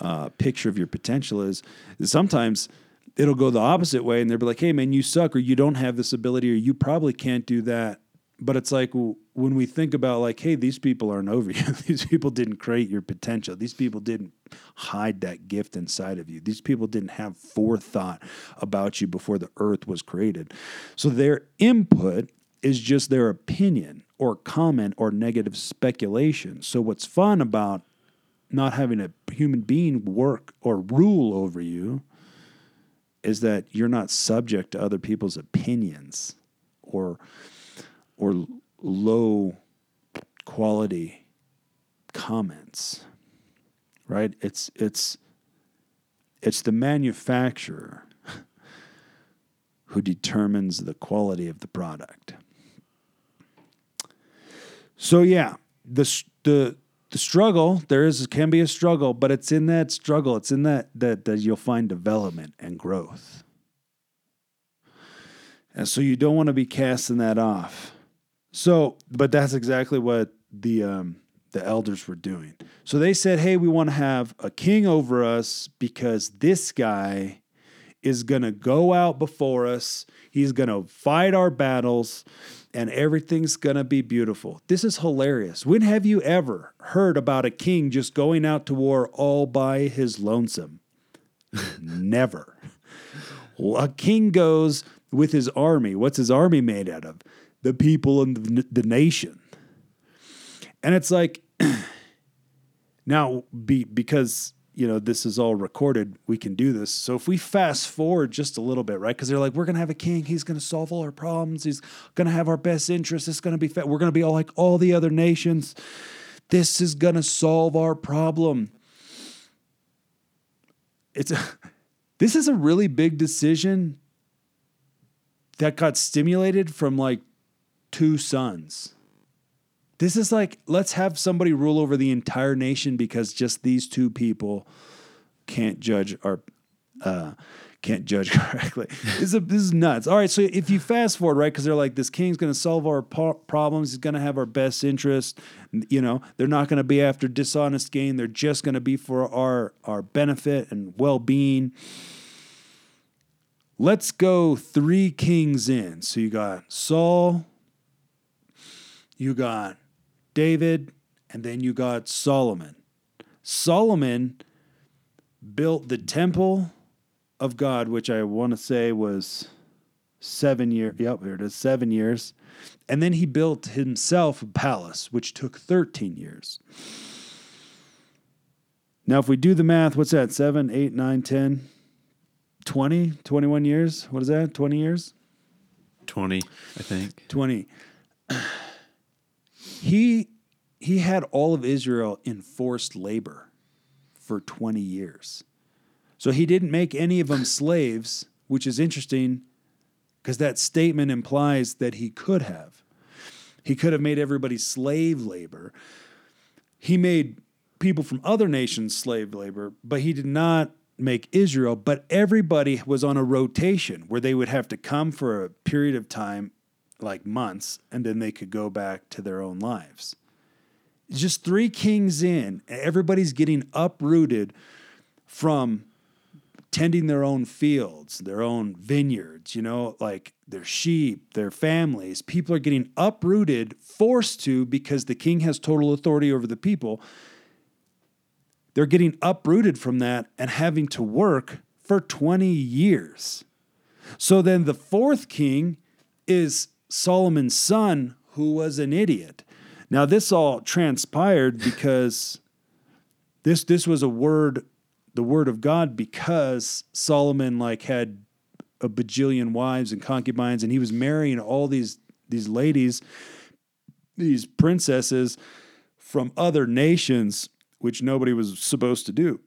uh, picture of your potential is, sometimes it'll go the opposite way and they'll be like, hey, man, you suck or you don't have this ability or you probably can't do that. But it's like when we think about, like, hey, these people aren't over you. these people didn't create your potential. These people didn't hide that gift inside of you. These people didn't have forethought about you before the earth was created. So their input is just their opinion or comment or negative speculation. So what's fun about not having a human being work or rule over you is that you're not subject to other people's opinions or or low quality comments right? It's it's it's the manufacturer who determines the quality of the product. So yeah the the the struggle there is can be a struggle but it's in that struggle it's in that that that you'll find development and growth And so you don't want to be casting that off. So, but that's exactly what the um, the elders were doing. So they said, "Hey, we want to have a king over us because this guy is going to go out before us. He's going to fight our battles and everything's going to be beautiful." This is hilarious. When have you ever heard about a king just going out to war all by his lonesome? Never. A king goes with his army. What's his army made out of? The people and the, the nation. And it's like, now, be, because, you know, this is all recorded, we can do this. So if we fast forward just a little bit, right? Because they're like, we're to have a king. He's to solve all our problems. He's to have our best interests. It's to be, fa- we're to be all like all the other nations. This is to solve our problem. It's a, this is a really big decision that got stimulated from like two sons. This is like, let's have somebody rule over the entire nation because just these two people can't judge our uh, can't judge correctly. This is, this is nuts. All right, so if you fast forward, right, because they're like, this king's going to solve our po- problems. He's going to have our best interest. You know, they're not going to be after dishonest gain. They're just going to be for our our benefit and well being. Let's go three kings in. So you got Saul, you got David, and then you got Solomon. Solomon built the temple of God, which I want to say was seven years. Yep, here it is, seven years. And then he built himself a palace, which took 13 years. Now, if we do the math, what's that? Seven, eight, nine, 10, 20, 21 years? What is that? 20 years? 20, I think. 20. He he had all of Israel in forced labor for 20 years. So he didn't make any of them slaves, which is interesting because that statement implies that he could have. He could have made everybody slave labor. He made people from other nations slave labor, but he did not make Israel, but everybody was on a rotation where they would have to come for a period of time, like months, and then they could go back to their own lives. Just three kings in, everybody's getting uprooted from tending their own fields, their own vineyards, you know, like their sheep, their families. People are getting uprooted, forced to, because the king has total authority over the people. They're getting uprooted from that and having to work for 20 years. So then the fourth king is Solomon's son, who was an idiot. Now, this all transpired because this, this was a word the word of God because Solomon like had a bajillion wives and concubines and he was marrying all these these ladies these princesses from other nations which nobody was supposed to do.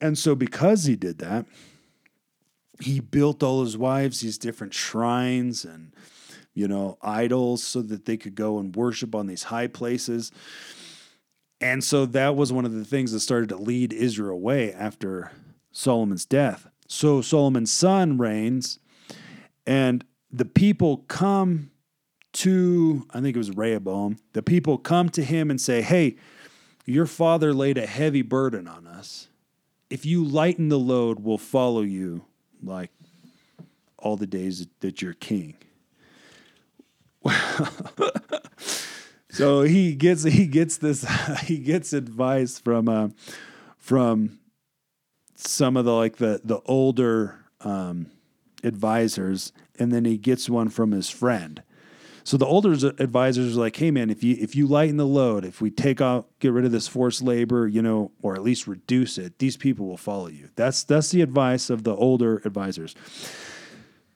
And so because he did that he built all his wives these different shrines and you know idols so that they could go and worship on these high places. And so that was one of the things that started to lead Israel away after Solomon's death. So Solomon's son reigns, and the people come to, I think it was Rehoboam, the people come to him and say, Hey, your father laid a heavy burden on us. If you lighten the load, we'll follow you like all the days that you're king. So he gets he gets this he gets advice from uh, from some of the like the the older um, advisors, and then he gets one from his friend. So the older advisors are like, "Hey man, if you if you lighten the load, if we take out get rid of this forced labor, you know, or at least reduce it, these people will follow you." That's that's the advice of the older advisors.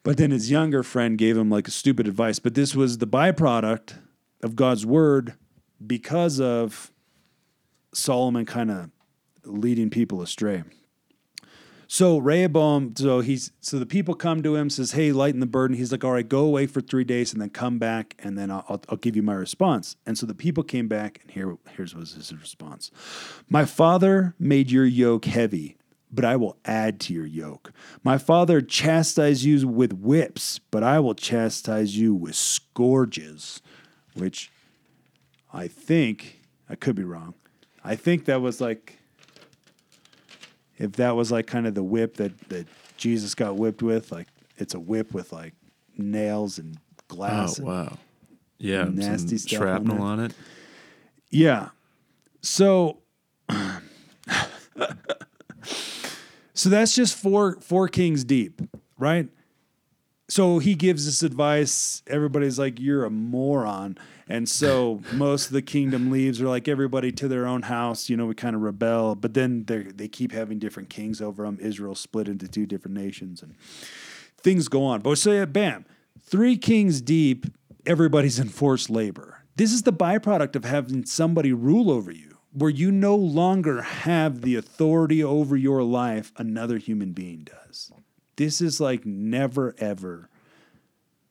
But then his younger friend gave him like a stupid advice. But this was the byproduct of God's word because of Solomon kind of leading people astray. So Rehoboam, so he's so the people come to him, says, "Hey, lighten the burden." He's like, "All right, go away for three days, and then come back, and then I'll, I'll, I'll give you my response." And so the people came back, and here here's was his response: "My father made your yoke heavy, but I will add to your yoke. My father chastised you with whips, but I will chastise you with scourges, which I think, I could be wrong. I think that was like, if that was like kind of the whip that, that Jesus got whipped with, like it's a whip with like nails and glass. Oh and- wow. Yeah, Nasty stuff on shrapnel on it. Yeah. So So that's just four four kings deep, right? So he gives this advice, everybody's like you're a moron. And so most of the kingdom leaves or like everybody to their own house, you know, we kind of rebel, but then they they keep having different kings over them. Israel split into two different nations and things go on. But so yeah, bam, three kings deep, everybody's in forced labor. This is the byproduct of having somebody rule over you, where you no longer have the authority over your life another human being does. This is like never ever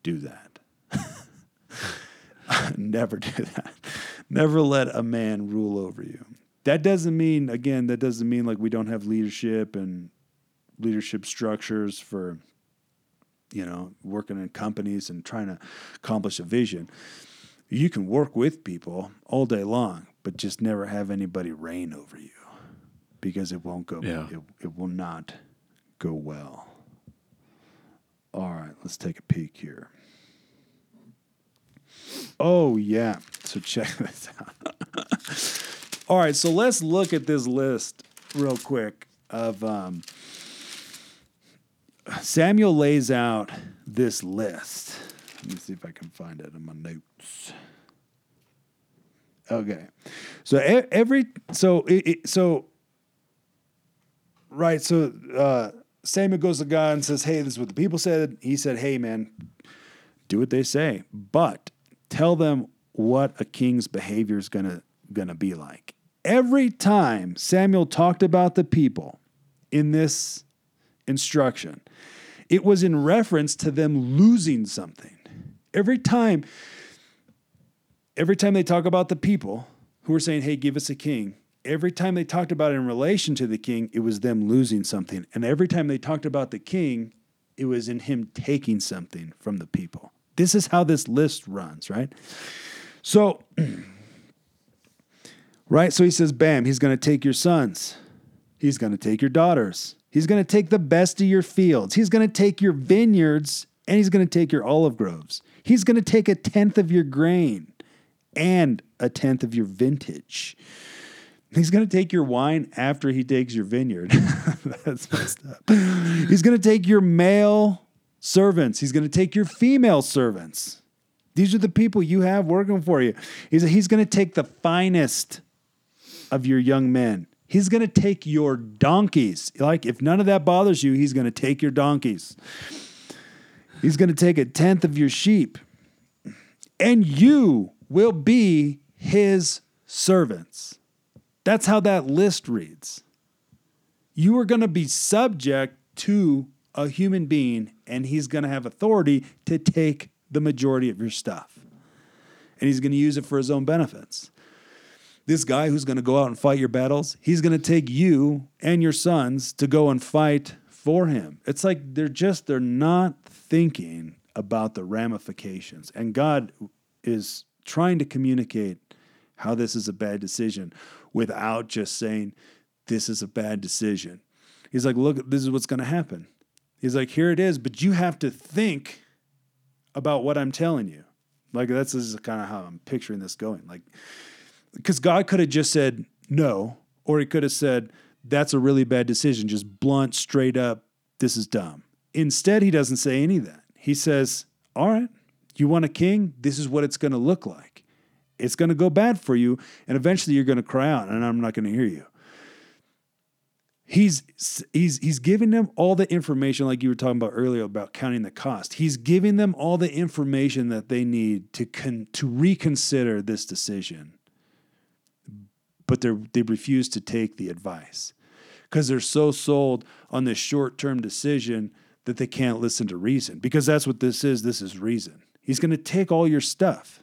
do that. never do that. Never let a man rule over you. That doesn't mean, again, that doesn't mean like we don't have leadership and leadership structures for you know, working in companies and trying to accomplish a vision. You can work with people all day long, but just never have anybody reign over you because it won't go, Yeah. it, it will not go well. All right, let's take a peek here. Oh, yeah. So check this out. all right, so let's look at this list real quick of um, Samuel lays out this list. Let me see if I can find it in my notes. Okay, so every so it, it- so right so uh, Samuel goes to God and says, "Hey, this is what the people said." He said, "Hey, man, do what they say, but tell them what a king's behavior is gonna gonna be like." Every time Samuel talked about the people in this instruction, it was in reference to them losing something. Every time, every time they talk about the people who were saying, "Hey, give us a king," every time they talked about it in relation to the king, it was them losing something, and every time they talked about the king, it was in him taking something from the people. This is how this list runs, right? So, right? So he says, "Bam, he's going to take your sons." He's going to take your daughters. He's going to take the best of your fields. He's going to take your vineyards and he's going to take your olive groves. He's going to take a tenth of your grain and a tenth of your vintage. He's going to take your wine after he takes your vineyard. That's messed up. He's going to take your male servants. He's going to take your female servants. These are the people you have working for you. He's, he's going to take the finest of your young men. He's going to take your donkeys. Like, if none of that bothers you, he's going to take your donkeys. He's going to take a tenth of your sheep. And you will be his servants. That's how that list reads. You are going to be subject to a human being, and he's going to have authority to take the majority of your stuff. And he's going to use it for his own benefits this guy who's going to go out and fight your battles, he's going to take you and your sons to go and fight for him. It's like they're just they're not thinking about the ramifications. And God is trying to communicate how this is a bad decision without just saying this is a bad decision. He's like, "Look, this is what's going to happen." He's like, "Here it is, but you have to think about what I'm telling you." Like that's this is kind of how I'm picturing this going. Like because God could have just said no, or he could have said, that's a really bad decision, just blunt, straight up, this is dumb. Instead, he doesn't say any of that. He says, all right, you want a king? This is what it's going to look like. It's going to go bad for you, and eventually you're going to cry out, and I'm not going to hear you. He's he's he's giving them all the information, like you were talking about earlier about counting the cost. He's giving them all the information that they need to con- to reconsider this decision but they they refuse to take the advice because they're so sold on this short term decision that they can't listen to reason. Because that's what this is. This is reason. He's going to take all your stuff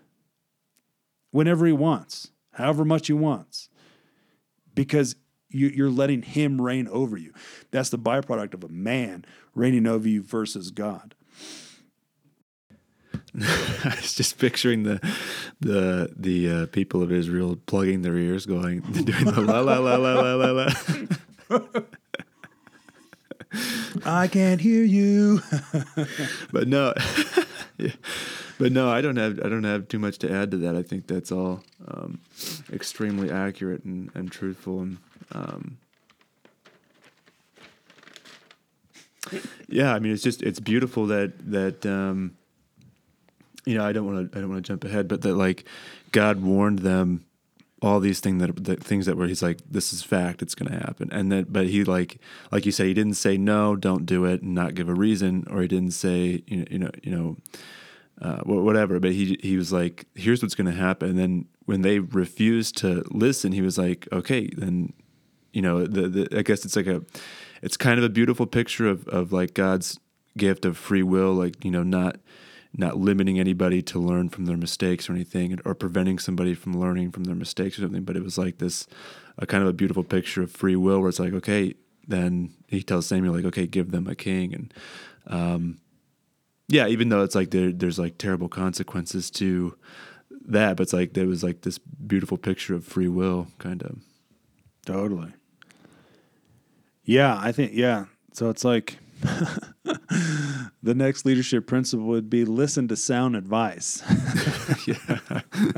whenever he wants, however much he wants, because You, you're letting him reign over you. That's the byproduct of a man reigning over you versus God. I was just picturing the the the uh, people of Israel plugging their ears, going doing the la la la la la la la. I can't hear you. but no, yeah. But no, I don't have I don't have too much to add to that. I think that's all um, extremely accurate and, and truthful and. Um, yeah, I mean, it's just it's beautiful that that um, you know I don't want to I don't want to jump ahead, but that like God warned them all these things that the things that were he's like this is fact it's going to happen and then but he like like you said he didn't say no don't do it and not give a reason or he didn't say you know you know you know uh, whatever but he he was like here's what's going to happen and then when they refused to listen he was like okay then you know the, the I guess it's like a it's kind of a beautiful picture of of like God's gift of free will like you know not not limiting anybody to learn from their mistakes or anything, or preventing somebody from learning from their mistakes or something. But it was like this, a kind of a beautiful picture of free will, where it's like, okay, then he tells Samuel like, okay, give them a king, and um, yeah, even though it's like there, there's like terrible consequences to that, but it's like there was like this beautiful picture of free will, kind of. Totally. Yeah, I think yeah. So it's like the next leadership principle would be listen to sound advice. yeah.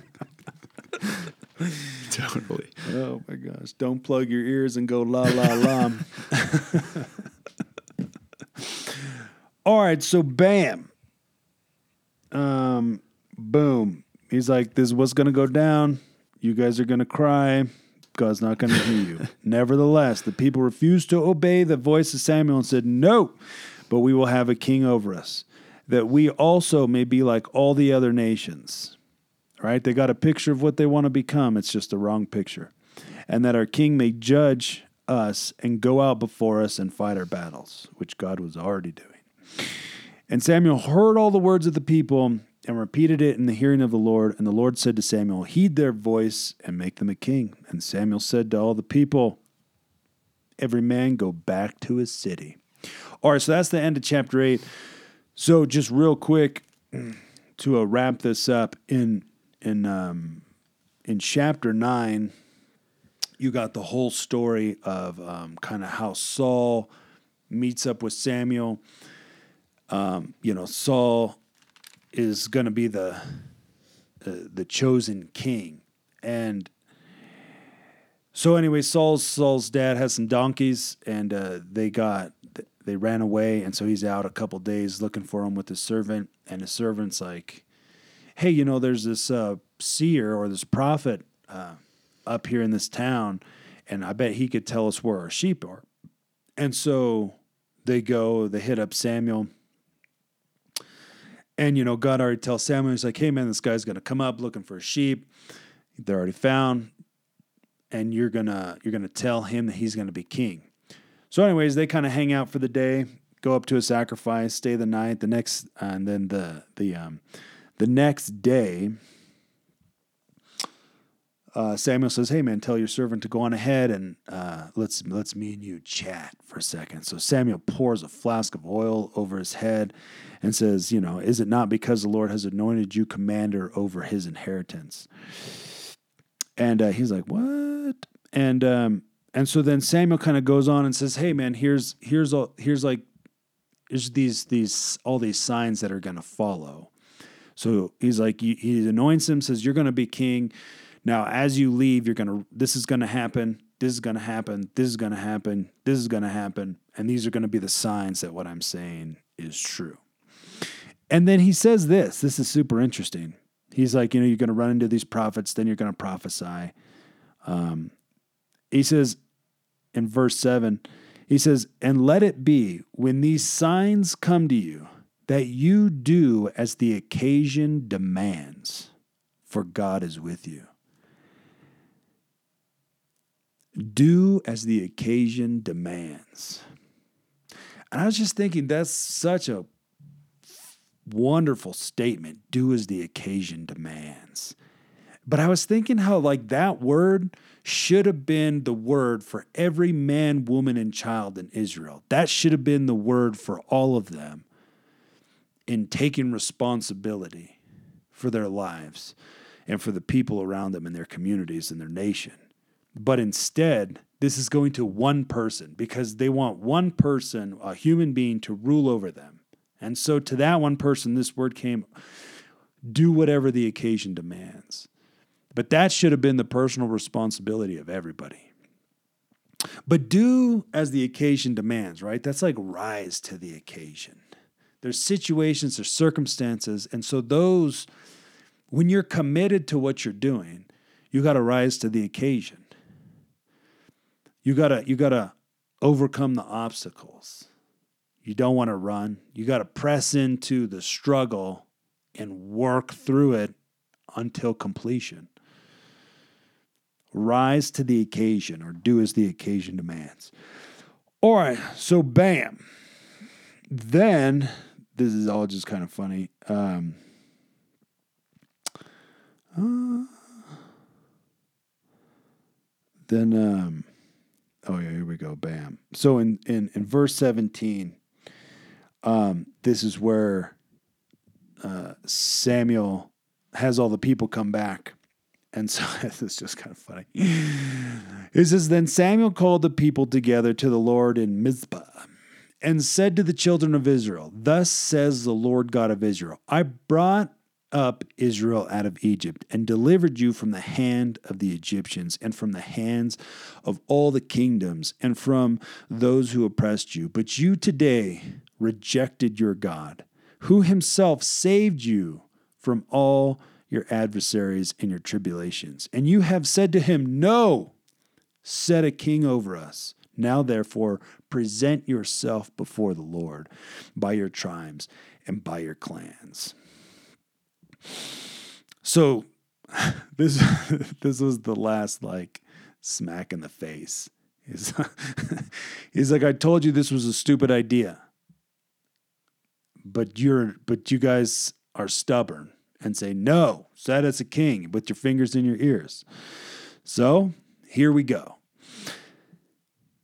totally. Oh my gosh. Don't plug your ears and go la la la. All right, so bam. Um boom. He's like, This is what's gonna go down. You guys are gonna cry. God's not going to hear you. Nevertheless, the people refused to obey the voice of Samuel and said, No, but we will have a king over us, that we also may be like all the other nations. Right? They got a picture of what they want to become. It's just the wrong picture. And that our king may judge us and go out before us and fight our battles, which God was already doing. And Samuel heard all the words of the people and repeated it in the hearing of the Lord. And the Lord said to Samuel, Heed their voice and make them a king. And Samuel said to all the people, Every man go back to his city. All right, so that's the end of chapter 8. So just real quick to uh, wrap this up in in um, in chapter 9 you got the whole story of um, kind of how Saul meets up with Samuel. Um, you know, Saul is going to be the uh, the chosen king, and so anyway, Saul's Saul's dad has some donkeys, and uh, they got they ran away, and so he's out a couple days looking for him with his servant, and his servant's like, "Hey, you know, there's this uh, seer or this prophet uh, up here in this town, and I bet he could tell us where our sheep are." And so they go, they hit up Samuel and you know, God already tells Samuel, he's like, "Hey man, this guy's gonna come up looking for a sheep. They're already found, and you're gonna you're gonna tell him that he's gonna be king." So, anyways, they kind of hang out for the day, go up to a sacrifice, stay the night. The next, uh, and then the the um, the next day, uh, Samuel says, "Hey man, tell your servant to go on ahead and uh, let's let's me and you chat for a second. So Samuel pours a flask of oil over his head and says, "You know, is it not because the Lord has anointed you commander over His inheritance?" And uh, he's like, "What?" And um, and so then Samuel kind of goes on and says, "Hey man, here's here's all here's like here's these these all these signs that are going to follow." So he's like, he anoints him, says, "You're going to be king." Now, as you leave, you're going to, this is going to happen. This is going to happen. This is going to happen. This is going to happen. And these are going to be the signs that what I'm saying is true. And then he says this this is super interesting. He's like, you know, you're going to run into these prophets, then you're going to prophesy. Um, he says in verse 7, he says, And let it be when these signs come to you that you do as the occasion demands, for God is with you. Do as the occasion demands. And I was just thinking that's such a wonderful statement. Do as the occasion demands. But I was thinking how, like, that word should have been the word for every man, woman, and child in Israel. That should have been the word for all of them in taking responsibility for their lives and for the people around them and their communities and their nation. But instead, this is going to one person because they want one person, a human being, to rule over them. And so to that one person, this word came do whatever the occasion demands. But that should have been the personal responsibility of everybody. But do as the occasion demands, right? That's like rise to the occasion. There's situations, there's circumstances. And so, those, when you're committed to what you're doing, you got to rise to the occasion. You got to, you got to overcome the obstacles. You don't want to run. You got to press into the struggle and work through it until completion. Rise to the occasion or do as the occasion demands. All right, so bam. Then, this is all just kind of funny. Um, uh, then, um, oh yeah, here we go. Bam. So in in in verse seventeen, um, this is where uh, Samuel has all the people come back. And so this is just kind of funny. It says, Then Samuel called the people together to the Lord in Mizpah and said to the children of Israel, Thus says the Lord God of Israel, I brought up Israel out of Egypt and delivered you from the hand of the Egyptians and from the hands of all the kingdoms and from those who oppressed you. But you today rejected your God, who himself saved you from all your adversaries and your tribulations. And you have said to him, No, set a king over us. Now, therefore, present yourself before the Lord by your tribes and by your clans. So this this was the last like smack in the face. He's, he's like, I told you this was a stupid idea. But you're but you guys are stubborn and say, No, set as a king with your fingers in your ears. So here we go.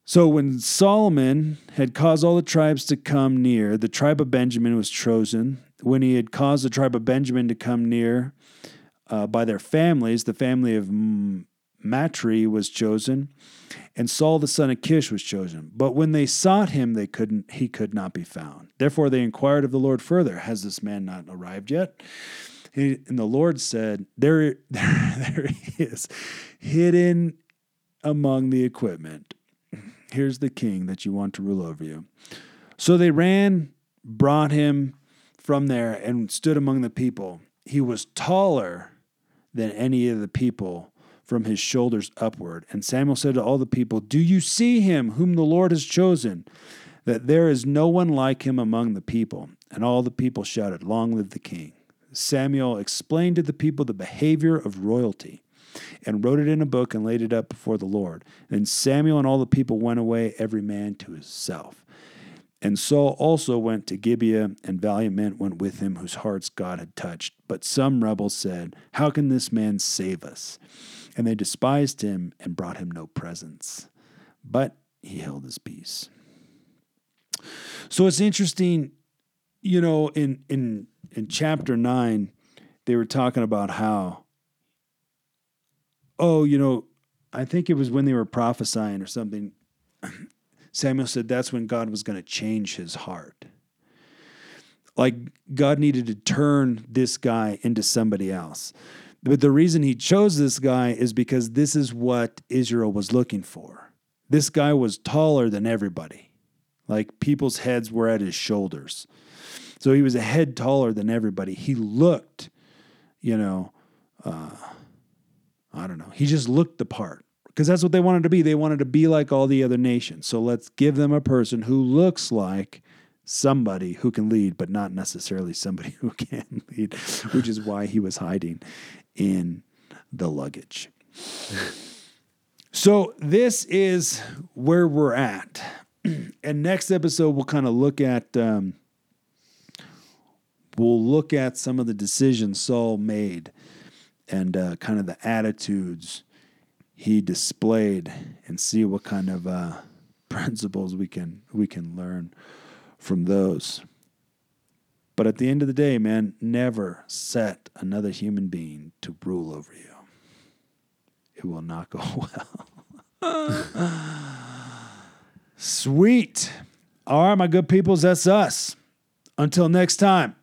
So when Solomon had caused all the tribes to come near, the tribe of Benjamin was chosen. When he had caused the tribe of Benjamin to come near uh, by their families, the family of Matri was chosen, and Saul the son of Kish was chosen. But when they sought him, they couldn't; he could not be found. Therefore, they inquired of the Lord further: Has this man not arrived yet? And the Lord said, "There, there, there he is, hidden among the equipment." Here's the king that you want to rule over you. So they ran, brought him from there, and stood among the people. He was taller than any of the people from his shoulders upward. And Samuel said to all the people, Do you see him whom the Lord has chosen? That there is no one like him among the people. And all the people shouted, Long live the king. Samuel explained to the people the behavior of royalty and wrote it in a book and laid it up before the Lord. And Samuel and all the people went away, every man to himself. And Saul also went to Gibeah, and valiant men went with him, whose hearts God had touched. But some rebels said, How can this man save us? And they despised him and brought him no presents. But he held his peace. So it's interesting, you know, in in in chapter nine, they were talking about how oh, you know, I think it was when they were prophesying or something. Samuel said that's when God was going to change his heart. Like God needed to turn this guy into somebody else. But the reason he chose this guy is because this is what Israel was looking for. This guy was taller than everybody. Like people's heads were at his shoulders. So he was a head taller than everybody. He looked, you know, uh, I don't know. He just looked the part because that's what they wanted to be. They wanted to be like all the other nations. So let's give them a person who looks like somebody who can lead, but not necessarily somebody who can lead, which is why he was hiding in the luggage. so this is where we're at. And next episode, we'll kind of look at. Um, we'll look at some of the decisions Saul made and uh, kind of the attitudes he displayed and see what kind of uh, principles we can we can learn from those. But at the end of the day, man, never set another human being to rule over you. It will not go well. Sweet. All right, my good peoples, that's us. Until next time.